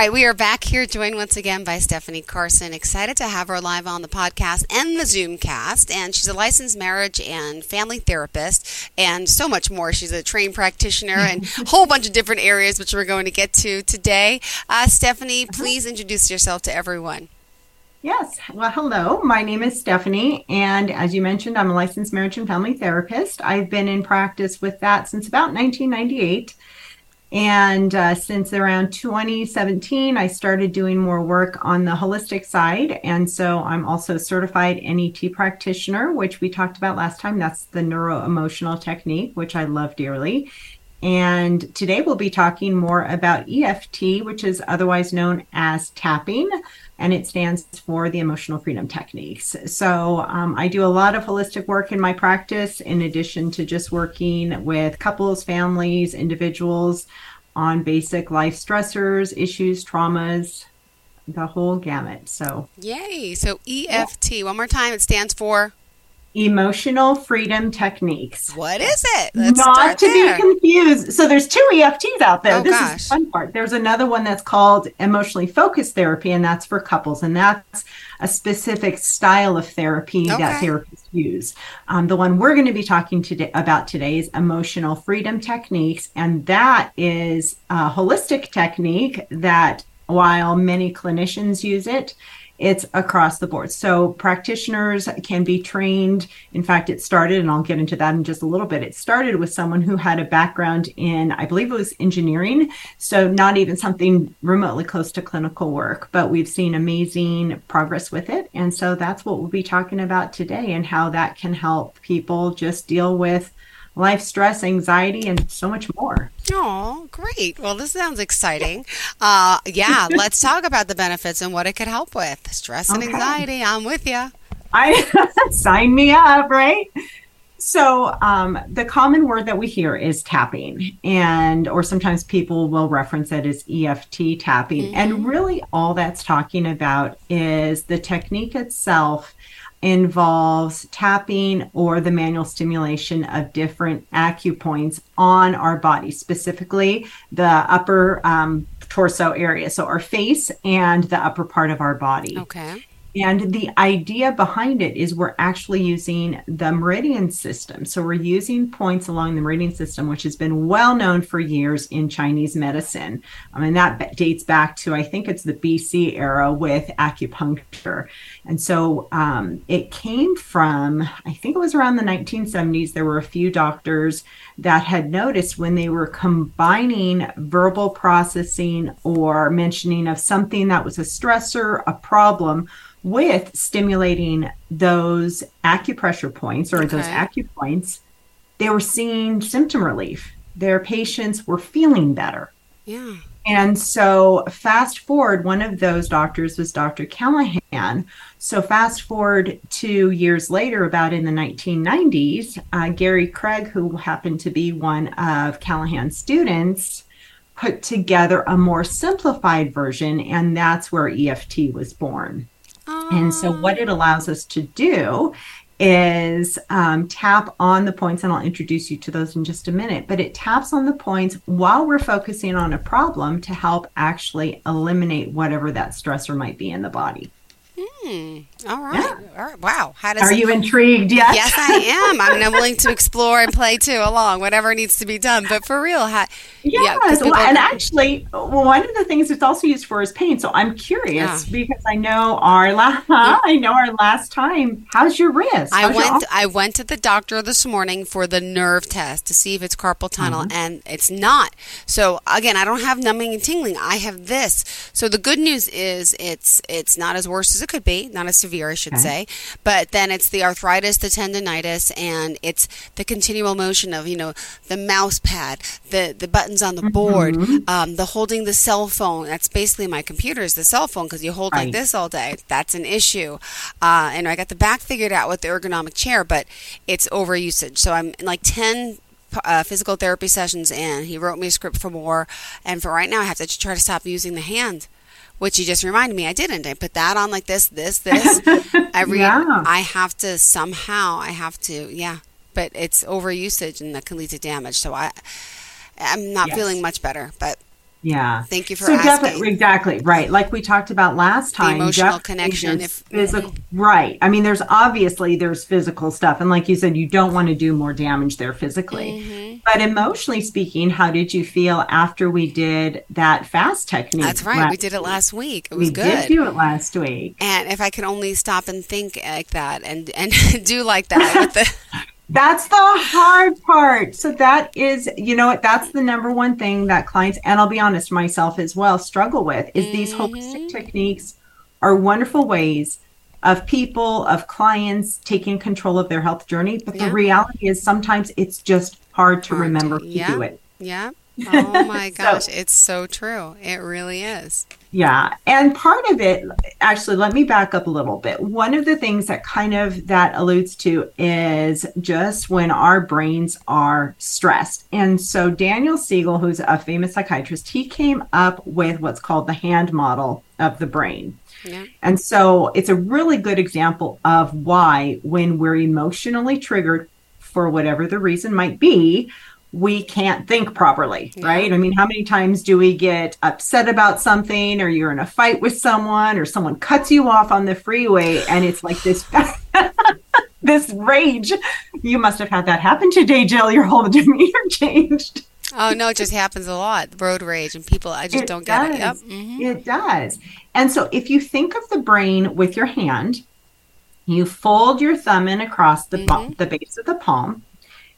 All right, we are back here, joined once again by Stephanie Carson. Excited to have her live on the podcast and the Zoomcast. And she's a licensed marriage and family therapist and so much more. She's a trained practitioner and a whole bunch of different areas, which we're going to get to today. Uh, Stephanie, uh-huh. please introduce yourself to everyone. Yes. Well, hello. My name is Stephanie. And as you mentioned, I'm a licensed marriage and family therapist. I've been in practice with that since about 1998. And uh, since around 2017, I started doing more work on the holistic side. And so I'm also certified NET practitioner, which we talked about last time. That's the neuro emotional technique, which I love dearly. And today we'll be talking more about EFT, which is otherwise known as tapping, and it stands for the emotional freedom techniques. So um, I do a lot of holistic work in my practice, in addition to just working with couples, families, individuals on basic life stressors, issues, traumas, the whole gamut. So, yay. So EFT, yeah. one more time, it stands for emotional freedom techniques. What is it? Let's Not to there. be confused. So there's two EFTs out there. Oh, this gosh. is the fun part. There's another one that's called emotionally focused therapy, and that's for couples, and that's a specific style of therapy okay. that therapists use. Um, the one we're going to be talking today about today is emotional freedom techniques, and that is a holistic technique that while many clinicians use it, it's across the board. So practitioners can be trained. In fact, it started, and I'll get into that in just a little bit. It started with someone who had a background in, I believe it was engineering. So not even something remotely close to clinical work, but we've seen amazing progress with it. And so that's what we'll be talking about today and how that can help people just deal with life stress, anxiety, and so much more. Oh, great. Well, this sounds exciting. Uh, yeah, let's talk about the benefits and what it could help with. Stress and okay. anxiety. I'm with you. I sign me up, right? So um, the common word that we hear is tapping, and or sometimes people will reference it as EFT tapping. Mm-hmm. And really, all that's talking about is the technique itself involves tapping or the manual stimulation of different acupoints on our body, specifically the upper um, torso area. So, our face and the upper part of our body. Okay. And the idea behind it is we're actually using the meridian system. So we're using points along the meridian system, which has been well known for years in Chinese medicine. I mean, that dates back to, I think it's the BC era with acupuncture. And so um, it came from, I think it was around the 1970s, there were a few doctors that had noticed when they were combining verbal processing or mentioning of something that was a stressor, a problem with stimulating those acupressure points or okay. those acupoints, they were seeing symptom relief. Their patients were feeling better. Yeah. And so, fast forward, one of those doctors was Dr. Callahan. So, fast forward two years later, about in the 1990s, uh, Gary Craig, who happened to be one of Callahan's students, put together a more simplified version, and that's where EFT was born. And so, what it allows us to do is um, tap on the points, and I'll introduce you to those in just a minute. But it taps on the points while we're focusing on a problem to help actually eliminate whatever that stressor might be in the body. Hmm. All right. Yeah. All right. Wow. How does Are you intrigued yet? Yes, I am. I'm willing to explore and play too along, whatever needs to be done. But for real, how, yes. Yeah, and actually, one of the things it's also used for is pain. So I'm curious yeah. because I know our last, I know our last time. How's your wrist? How's I went. I went to the doctor this morning for the nerve test to see if it's carpal tunnel, mm-hmm. and it's not. So again, I don't have numbing and tingling. I have this. So the good news is it's it's not as worse as it could be, not as severe, I should okay. say. But then it's the arthritis, the tendonitis, and it's the continual motion of you know the mouse pad, the the buttons on the mm-hmm. board, um, the holding the cell phone. That's basically my computer is the cell phone because you hold right. like this all day. That's an issue. Uh, and I got the back figured out with the ergonomic chair, but it's overusage. So I'm like ten uh, physical therapy sessions in. He wrote me a script for more, and for right now, I have to try to stop using the hand which you just reminded me I didn't. I put that on like this, this, this. Every Yeah. I have to somehow I have to yeah. But it's overusage and that can lead to damage. So I I'm not Yes. feeling much better. But Yeah. thank you for so asking. definitely exactly right like we talked about last time emotional definitely connection, if- physical right i mean there's obviously there's physical stuff and like you said you don't want to do more damage there physically Mm-hmm. but emotionally speaking how did you feel after we did that fast technique That's right. We did it last week. It was we good. We did do it last week and if I could only stop and think like that and and do like that with the That's the hard part. So that is, you know what, that's the number one thing that clients, and I'll be honest, myself as well, struggle with is these Mm-hmm. holistic techniques are wonderful ways of people, of clients taking control of their health journey. But Yeah. the reality is sometimes it's just hard to Hard remember to yeah. do it. Yeah. Oh my So- gosh, it's so true. It really is. Yeah. And part of it, actually, let me back up a little bit. One of the things that kind of that alludes to is just when our brains are stressed. And so Daniel Siegel, who's a famous psychiatrist, he came up with what's called the hand model of the brain. Yeah. And so it's a really good example of why, when we're emotionally triggered for whatever the reason might be, we can't think properly, right? I mean, how many times do we get upset about something, or you're in a fight with someone, or someone cuts you off on the freeway, and it's like this. This rage. You must have had that happen today, Jill. Your whole demeanor changed. Oh no, it just happens a lot. Road rage and people I just It don't get it. Yep. does. hmm It does. And so if you think of the brain with your hand, you fold your thumb in across the, Mm-hmm. the base of the palm,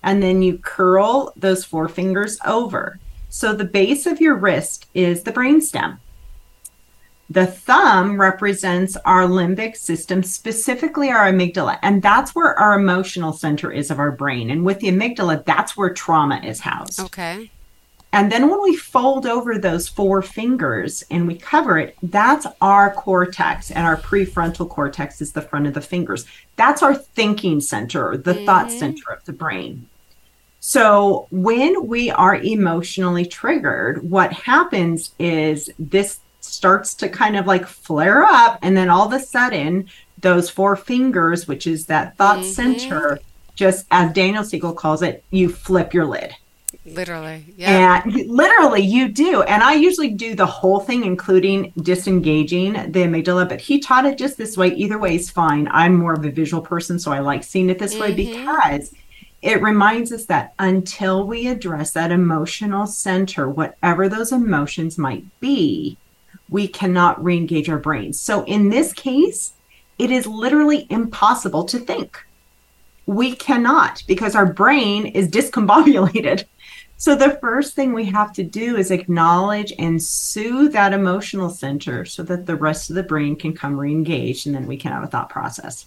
and then you curl those four fingers over. So the base of your wrist is the brainstem. The thumb represents our limbic system, specifically our amygdala, and that's where our emotional center is of our brain. And with the amygdala, that's where trauma is housed. Okay. And then when we fold over those four fingers and we cover it, that's our cortex, and our prefrontal cortex is the front of the fingers. That's our thinking center, the thought mm-hmm. center of the brain. So when we are emotionally triggered, what happens is this starts to kind of like flare up, and then all of a sudden, those four fingers, which is that thought mm-hmm. center, just as Daniel Siegel calls it, you flip your lid. Literally. Yeah. And literally, you do. And I usually do the whole thing, including disengaging the amygdala, but he taught it just this way. Either way is fine. I'm more of a visual person, so I like seeing it this way mm-hmm. because it reminds us that until we address that emotional center, whatever those emotions might be, we cannot re engage our brains. So in this case, it is literally impossible to think. We cannot because our brain is discombobulated. So the first thing we have to do is acknowledge and soothe that emotional center so that the rest of the brain can come re-engaged and then we can have a thought process.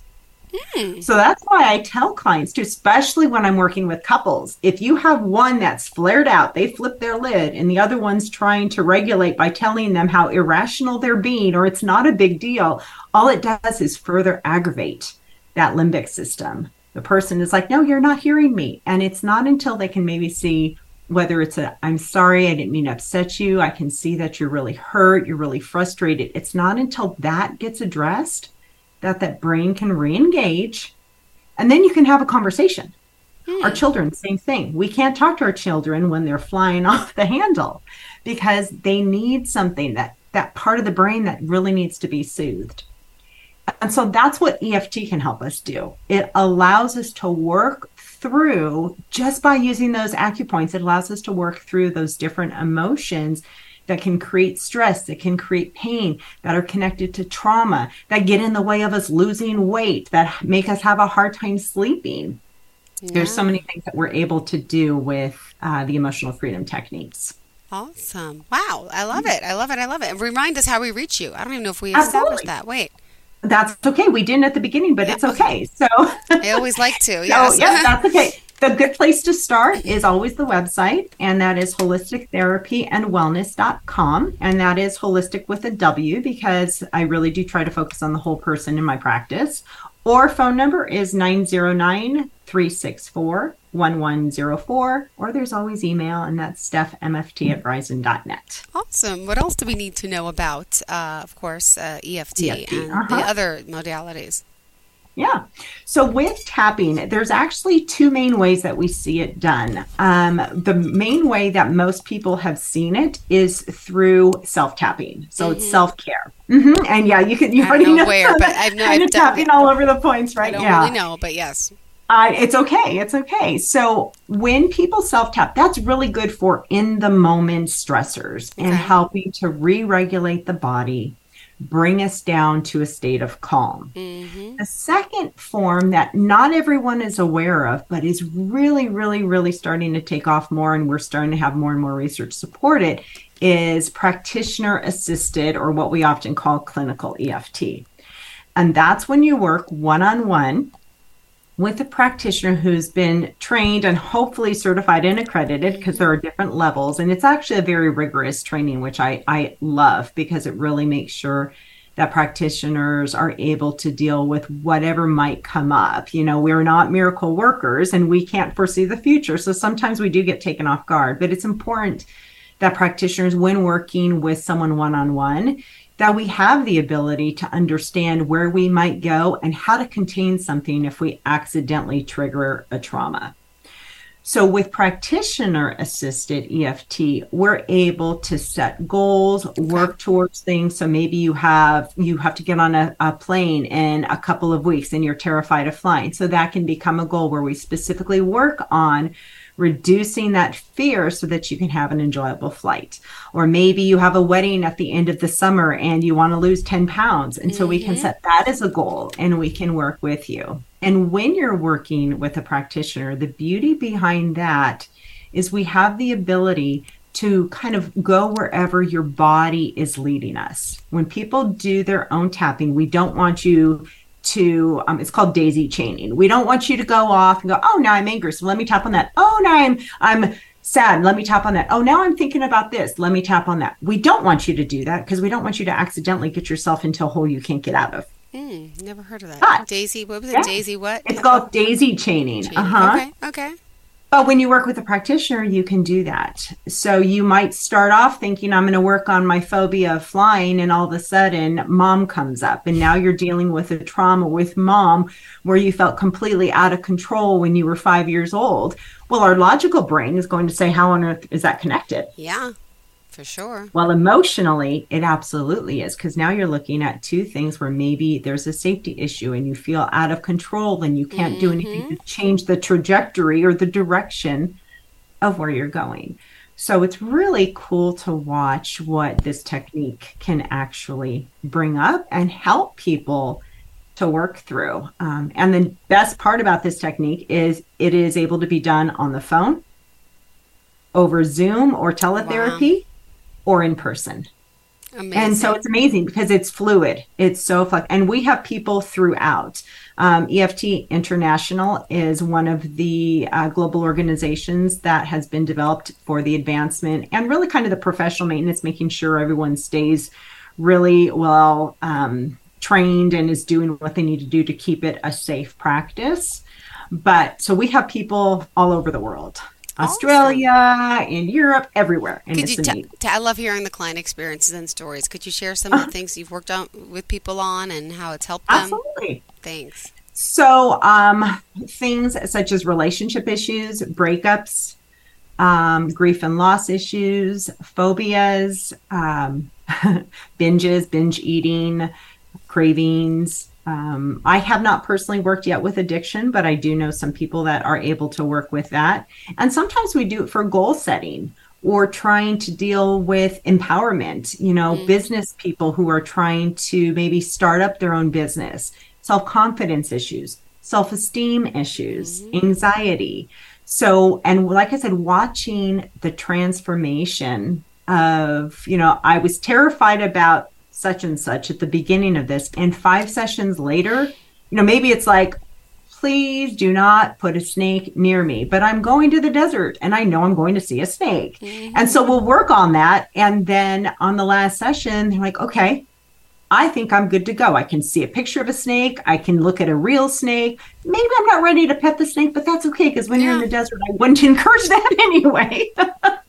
Hmm. So that's why I tell clients to, especially when I'm working with couples, if you have one that's flared out, they flip their lid, and the other one's trying to regulate by telling them how irrational they're being or it's not a big deal, all it does is further aggravate that limbic system. The person is like, no, you're not hearing me. And it's not until they can maybe see whether it's a, I'm sorry, I didn't mean to upset you. I can see that you're really hurt, you're really frustrated. It's not until that gets addressed that that brain can re-engage and then you can have a conversation. Hmm. Our children same thing. We can't talk to our children when they're flying off the handle because they need something that that part of the brain that really needs to be soothed. And so that's what eft can help us do. It allows us to work through just by using those acupoints it allows us to work through those different emotions that can create stress, that can create pain, that are connected to trauma, that get in the way of us losing weight, that make us have a hard time sleeping. There's so many things that we're able to do with uh, the emotional freedom techniques. Awesome. Wow. I love it. I love it. I love it. Remind us how we reach you. I don't even know if we established Absolutely. that. Wait. That's okay. We didn't at the beginning, but it's okay. So, I always like to. so yeah, that's okay. The good place to start is always the website, and that is wholistictherapyandwellness.com. And that is holistic with a W because I really do try to focus on the whole person in my practice. or phone number is 909 364 1104, or there's always email, and that's stephmft at verizon.net. Awesome. What else do we need to know about, uh, of course, uh, EFT, EFT, and uh-huh. the other modalities? Yeah. So with tapping, there's actually two main ways that we see it done. Um, the main way that most people have seen it is through self tapping. So mm-hmm. it's self care. Mm-hmm. And yeah, you can you already know, know where, but I've kind of tapping all over the points, right? I don't yeah. really know, but yes. Uh, it's okay. It's okay. So when people self tap, that's really good for in the moment stressors okay. and helping to re regulate the body, bring us down to a state of calm. Mm-hmm. The second form that not everyone is aware of, but is really, really, really starting to take off more, and we're starting to have more and more research support it, is practitioner assisted, or what we often call clinical EFT. And that's when you work one on one with a practitioner who's been trained and hopefully certified and accredited because there are different levels. And it's actually a very rigorous training which I, I love because it really makes sure that practitioners are able to deal with whatever might come up. You know we're not miracle workers and we can't foresee the future. So sometimes we do get taken off guard but it's important that practitioners when working with someone one-on-one that we have the ability to understand where we might go and how to contain something if we accidentally trigger a trauma. So, with practitioner assisted EFT, we're able to set goals, work towards things. So maybe you have you have to get on a, a plane in a couple of weeks and you're terrified of flying. So that can become a goal where we specifically work on reducing that fear so that you can have an enjoyable flight. Or maybe you have a wedding at the end of the summer and you want to lose 10 pounds. And so mm-hmm. we can mm-hmm. set that as a goal and we can work with you. And when you're working with a practitioner, the beauty behind that is we have the ability to kind of go wherever your body is leading us. When people do their own tapping, we don't want you to um, it's called daisy chaining. We don't want you to go off and go, oh, now I'm angry, so let me tap on that. Oh, now I'm I'm sad. Let me tap on that. Oh, now I'm thinking about this. Let me tap on that. We don't want you to do that because we don't want you to accidentally get yourself into a hole you can't get out of. Mm, never heard of that. But, Daisy, what was it? Yeah. Daisy what? It's called daisy chaining. chaining. Uh-huh. Okay. Okay. But when you work with a practitioner, you can do that. So you might start off thinking, I'm going to work on my phobia of flying, and all of a sudden, mom comes up. And now you're dealing with a trauma with mom where you felt completely out of control when you were five years old. Well, our logical brain is going to say, How on earth is that connected? Yeah. For sure. Well, emotionally, it absolutely is because now you're looking at two things where maybe there's a safety issue and you feel out of control and you can't mm-hmm. do anything to mm-hmm. change the trajectory or the direction of where you're going. So it's really cool to watch what this technique can actually bring up and help people to work through. Um, and the best part about this technique is it is able to be done on the phone, over Zoom or teletherapy. Wow or in person. Amazing. And so it's amazing because it's fluid. It's so fun. And we have people throughout. Um, EFT International is one of the uh, global organizations that has been developed for the advancement and really kind of the professional maintenance, making sure everyone stays really well um, trained and is doing what they need to do to keep it a safe practice. But so we have people all over the world. Australia, awesome. in Europe, everywhere. And Could you t- t- I love hearing the client experiences and stories. Could you share some uh, of the uh-huh. things you've worked on with people on and how it's helped them? Absolutely. Thanks. So, um, things such as relationship issues, breakups, um, grief and loss issues, phobias, um, binges, binge eating, cravings, um, I have not personally worked yet with addiction, but I do know some people that are able to work with that. And sometimes we do it for goal setting or trying to deal with empowerment, you know, mm-hmm. business people who are trying to maybe start up their own business, self confidence issues, self esteem issues, mm-hmm. anxiety. So, and like I said, watching the transformation of, you know, I was terrified about such and such at the beginning of this. And five sessions later, you know, maybe it's like, please do not put a snake near me, but I'm going to the desert and I know I'm going to see a snake. Mm-hmm. And so we'll work on that. And then on the last session, they're like, okay, I think I'm good to go. I can see a picture of a snake. I can look at a real snake. Maybe I'm not ready to pet the snake, but that's okay because when yeah. you're in the desert, I wouldn't encourage that anyway.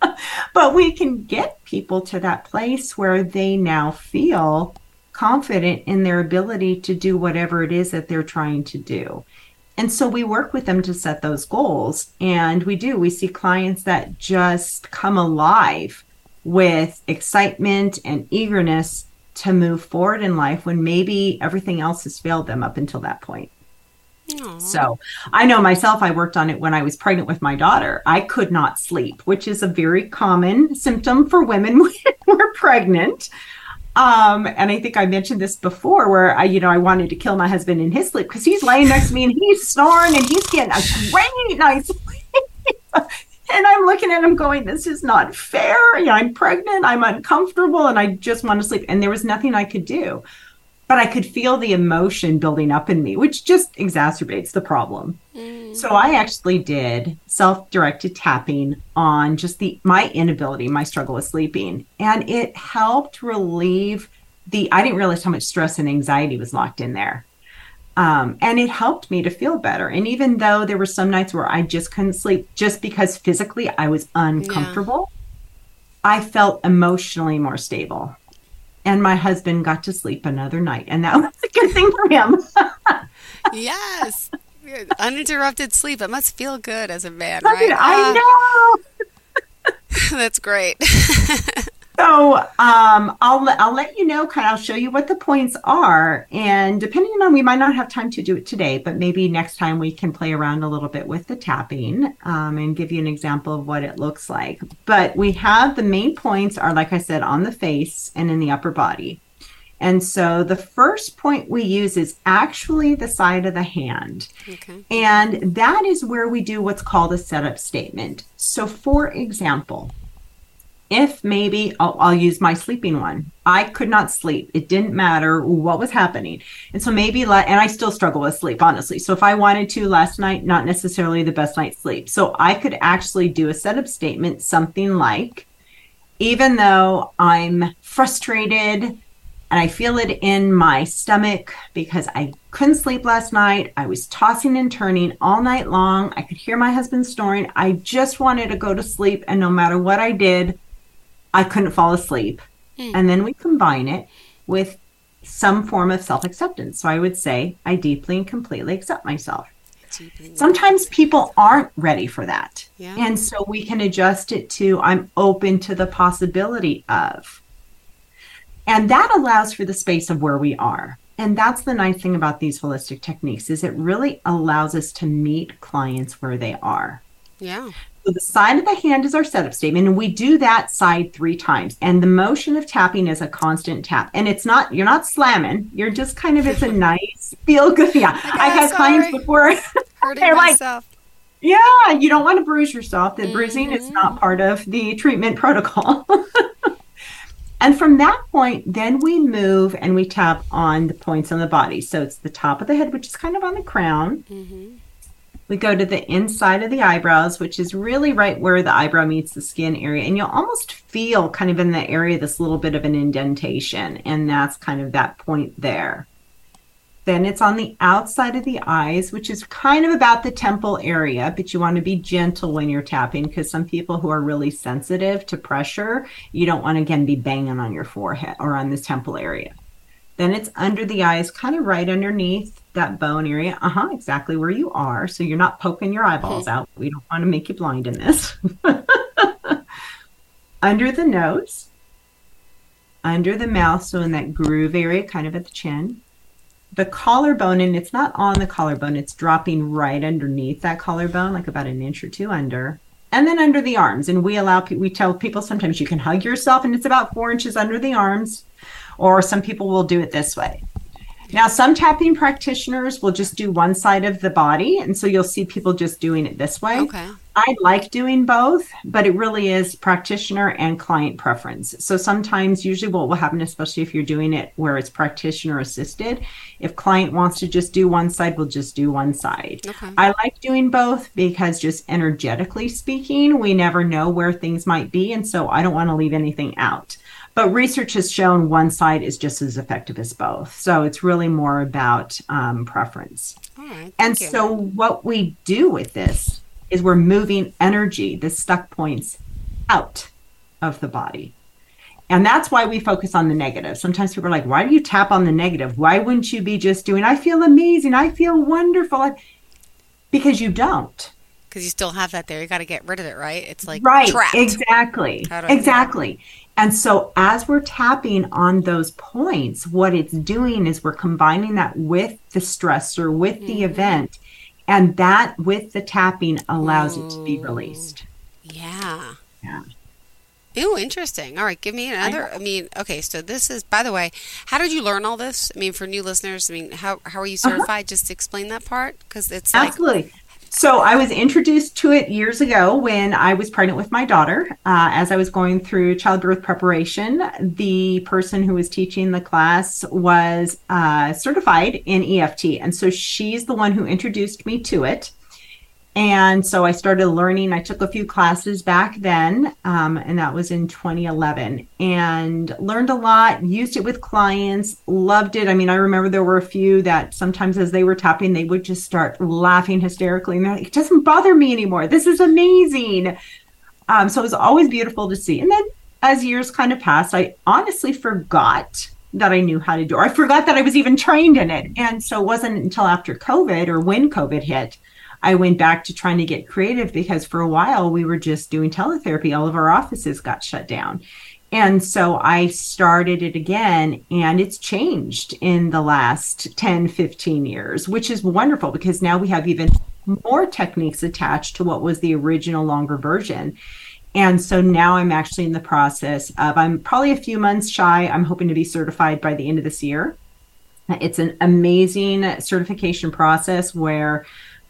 but we can get people to that place where they now feel confident in their ability to do whatever it is that they're trying to do. And so we work with them to set those goals. And we do, we see clients that just come alive with excitement and eagerness to move forward in life when maybe everything else has failed them up until that point. Aww. So I know myself, I worked on it when I was pregnant with my daughter. I could not sleep, which is a very common symptom for women when we're pregnant. Um, and I think I mentioned this before where I, you know, I wanted to kill my husband in his sleep because he's laying next to me and he's snoring and he's getting a great night's sleep. And I'm looking at him going, this is not fair. You know, I'm pregnant, I'm uncomfortable, and I just want to sleep. And there was nothing I could do. But I could feel the emotion building up in me, which just exacerbates the problem. Mm. So I actually did self-directed tapping on just the my inability, my struggle with sleeping. And it helped relieve the I didn't realize how much stress and anxiety was locked in there. Um, and it helped me to feel better. And even though there were some nights where I just couldn't sleep just because physically I was uncomfortable, yeah. I felt emotionally more stable. And my husband got to sleep another night, and that was a good thing for him. yes. Uninterrupted sleep. It must feel good as a man, right? I know. That's great. So um, I'll I'll let you know. Kind of, I'll show you what the points are, and depending on, we might not have time to do it today, but maybe next time we can play around a little bit with the tapping um, and give you an example of what it looks like. But we have the main points are, like I said, on the face and in the upper body. And so the first point we use is actually the side of the hand. Okay. And that is where we do what's called a setup statement. So, for example, if maybe I'll, I'll, use my sleeping one. I could not sleep. It didn't matter what was happening. And so maybe and i still struggle with sleep honestly. So if i wanted to last night not necessarily the best night's sleep. So i could actually do a setup statement something like even though i'm frustrated and i feel it in my stomach because i couldn't sleep last night i was tossing and turning all night long i could hear my husband snoring i just wanted to go to sleep. And no matter what i did I couldn't fall asleep. Mm. And then we combine it with some form of self acceptance. So I would say, I deeply and completely accept myself. Sometimes people aren't ready for that. Yeah. And so we can adjust it to, I'm open to the possibility of. And that allows for the space of where we are. And that's the nice thing about these holistic techniques is it really allows us to meet clients where they are. Yeah. So the side of the hand is our setup statement, and we do that side three times. And the motion of tapping is a constant tap. And it's not, you're not slamming, you're just kind of, it's a nice, feel good. Yeah. I've had clients before. Hurting myself. Like, yeah, you don't want to bruise yourself. The mm-hmm. bruising is not mm-hmm. part of the treatment protocol. and from that point, then we move and we tap on the points on the body. So it's the top of the head, which is kind of on the crown. Mm-hmm we go to the inside of the eyebrows, which is really right where the eyebrow meets the skin area. And you'll almost feel kind of in the area this little bit of an indentation. And that's kind of that point there. Then it's on the outside of the eyes, which is kind of about the temple area, but you want to be gentle when you're tapping because some people who are really sensitive to pressure, you don't want to again be banging on your forehead or on this temple area. Then it's under the eyes, kind of right underneath that bone area. Uh huh, exactly where you are. So you're not poking your eyeballs out. We don't want to make you blind in this. under the nose, under the mouth, so in that groove area, kind of at the chin. The collarbone, and it's not on the collarbone, it's dropping right underneath that collarbone, like about an inch or two under. And then under the arms. And we allow, we tell people sometimes you can hug yourself, and it's about four inches under the arms, or some people will do it this way. Now, some tapping practitioners will just do one side of the body. And so you'll see people just doing it this way. Okay. I like doing both, but it really is practitioner and client preference. So sometimes, usually, what will happen, especially if you're doing it where it's practitioner assisted, if client wants to just do one side, we'll just do one side. Okay. I like doing both because, just energetically speaking, we never know where things might be. And so I don't want to leave anything out. But research has shown one side is just as effective as both. So it's really more about um, preference. and you. so what we do with this is we're moving energy, the stuck points, out of the body. And that's why we focus on the negative. Sometimes people are like, why do you tap on the negative? Why wouldn't you be just doing, I feel amazing, I feel wonderful? Because you don't. Because you still have that there. You got to get rid of it, right? It's like right, trapped. exactly, exactly. And so as we're tapping on those points, what it's doing is we're combining that with the stressor, with mm-hmm. the event, and that with the tapping allows Ooh. it to be released. Yeah. Yeah. Ooh, interesting. All right, give me another. I, I, mean, okay, so this is, by the way, how did you learn all this? I mean, for new listeners, I mean, how how are you uh-huh. certified? Uh-huh. Just explain that part because it's absolutely. Like, so I was introduced to it years ago when I was pregnant with my daughter. Uh, as I was going through childbirth preparation, the person who was teaching the class was uh, certified in EFT, and so she's the one who introduced me to it. And so I started learning. I took a few classes back then, um, and that was in 2011, and learned a lot, used it with clients, loved it. I mean, I remember there were a few that sometimes as they were tapping, they would just start laughing hysterically. And they're like, it doesn't bother me anymore. This is amazing. Um, so it was always beautiful to see. And then as years kind of passed, I honestly forgot that I knew how to do. Or I forgot that I was even trained in it. And so it wasn't until after COVID or when COVID hit I went back to trying to get creative because for a while we were just doing teletherapy. All of our offices got shut down. And so I started it again, and it's changed in the last 10, 15 years, which is wonderful because now we have even more techniques attached to what was the original longer version. And so now I'm actually in the process of, I'm probably a few months shy. I'm hoping to be certified by the end of this year. It's an amazing certification process where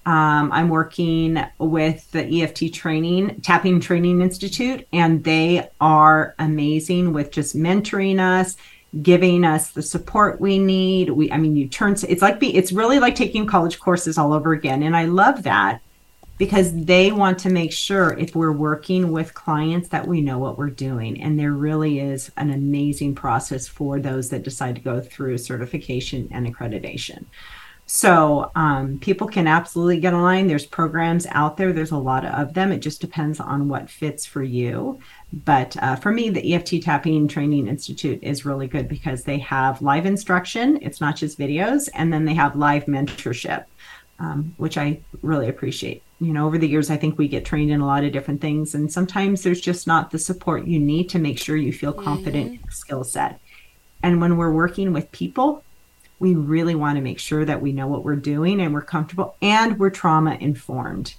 um, I'm working with the EFT Training, Tapping Training Institute, and they are amazing with just mentoring us, giving us the support we need. We, I mean, you turn, it's like, be, it's really like taking college courses all over again. And I love that because they want to make sure if we're working with clients that we know what we're doing. And there really is an amazing process for those that decide to go through certification and accreditation. So um, people can absolutely get online. There's programs out there. There's a lot of them. It just depends on what fits for you. But uh, for me, the EFT Tapping Training Institute is really good because they have live instruction. It's not just videos, and then they have live mentorship, um, which I really appreciate. You know, over the years, I think we get trained in a lot of different things, and sometimes there's just not the support you need to make sure you feel confident mm-hmm. skill set. And when we're working with people, we really want to make sure that we know what we're doing and we're comfortable and we're trauma informed,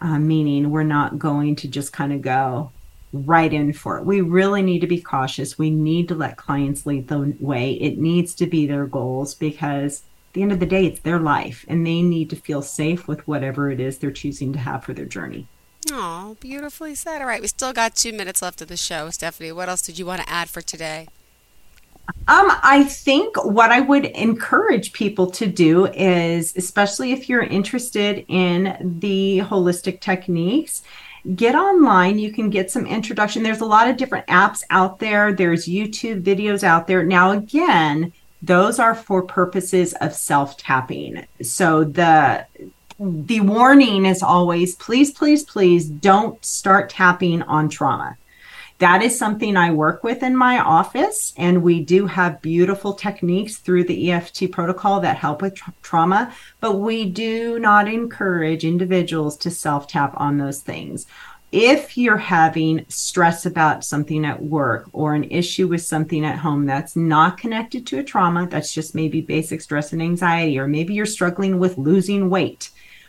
uh, meaning we're not going to just kind of go right in for it. We really need to be cautious. We need to let clients lead the way. It needs to be their goals because at the end of the day, it's their life and they need to feel safe with whatever it is they're choosing to have for their journey. Oh, beautifully said. All right, we still got two minutes left of the show. Stephanie, what else did you want to add for today? Um, I think what I would encourage people to do is, especially if you're interested in the holistic techniques, get online. You can get some introduction. There's a lot of different apps out there, there's YouTube videos out there. Now, again, those are for purposes of self tapping. So the the warning is always please, please, please don't start tapping on trauma that is something I work with in my office. And we do have beautiful techniques through the EFT protocol that help with tra- trauma, but we do not encourage individuals to self tap on those things. If you're having stress about something at work or an issue with something at home that's not connected to a trauma, that's just maybe basic stress and anxiety, or maybe you're struggling with losing weight,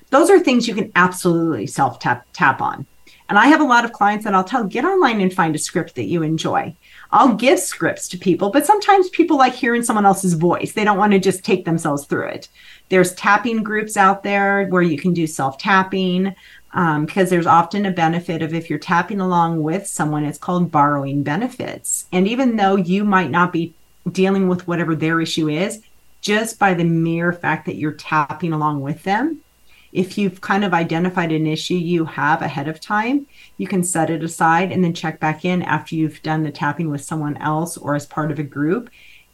those are things you can absolutely self tap tap on. And I have a lot of clients that I'll tell get online and find a script that you enjoy. I'll give scripts to people, but sometimes people like hearing someone else's voice. They don't want to just take themselves through it. There's tapping groups out there where you can do self tapping um, because there's often a benefit of if you're tapping along with someone, it's called borrowing benefits. And even though you might not be dealing with whatever their issue is, just by the mere fact that you're tapping along with them, if you've kind of identified an issue you have ahead of time, you can set it aside and then check back in after you've done the tapping with someone else or as part of a group.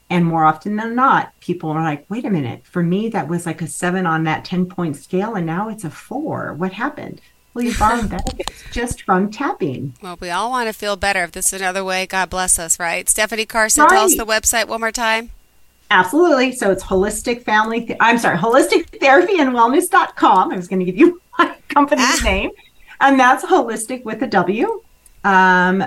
And more often than not, people are like, wait a minute, for me, that was like a seven on that 10 point scale, and now it's a four. What happened? Well, you borrowed benefits just from tapping. Well, we all want to feel better. If this is another way, God bless us, right? Stephanie Carson, right. tell us the website one more time. Absolutely. So it's wholistic family, th- I'm sorry, wholistic therapy and wellness.com. I was going to give you my company's ah. name, and that's holistic with a W. Um,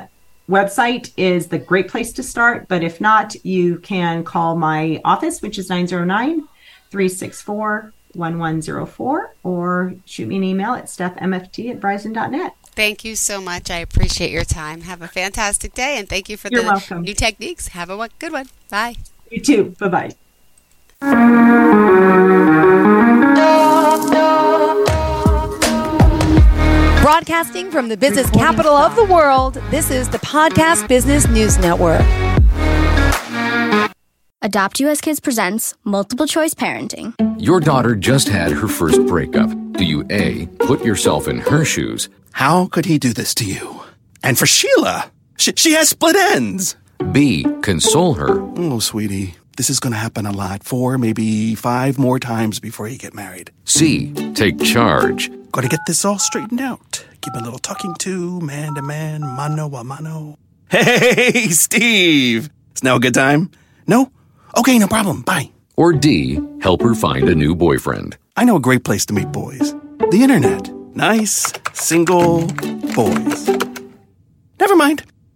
website is the great place to start, but if not, you can call my office, which is 909 364 1104, or shoot me an email at stephmft at verizon.net. Thank you so much. I appreciate your time. Have a fantastic day, and thank you for You're the welcome. new techniques. Have a good one. Bye. You too. Bye bye. Broadcasting from the business capital of the world, this is the Podcast Business News Network. Adopt US Kids presents Multiple Choice Parenting. Your daughter just had her first breakup. Do you A, put yourself in her shoes? How could he do this to you? And for Sheila, she, she has split ends. B. Console her. Oh, sweetie, this is going to happen a lot. Four, maybe five more times before you get married. C. Take charge. Got to get this all straightened out. Give a little talking to, man to man, mano a mano. Hey, Steve! It's now a good time? No? Okay, no problem. Bye. Or D. Help her find a new boyfriend. I know a great place to meet boys the internet. Nice, single boys. Never mind.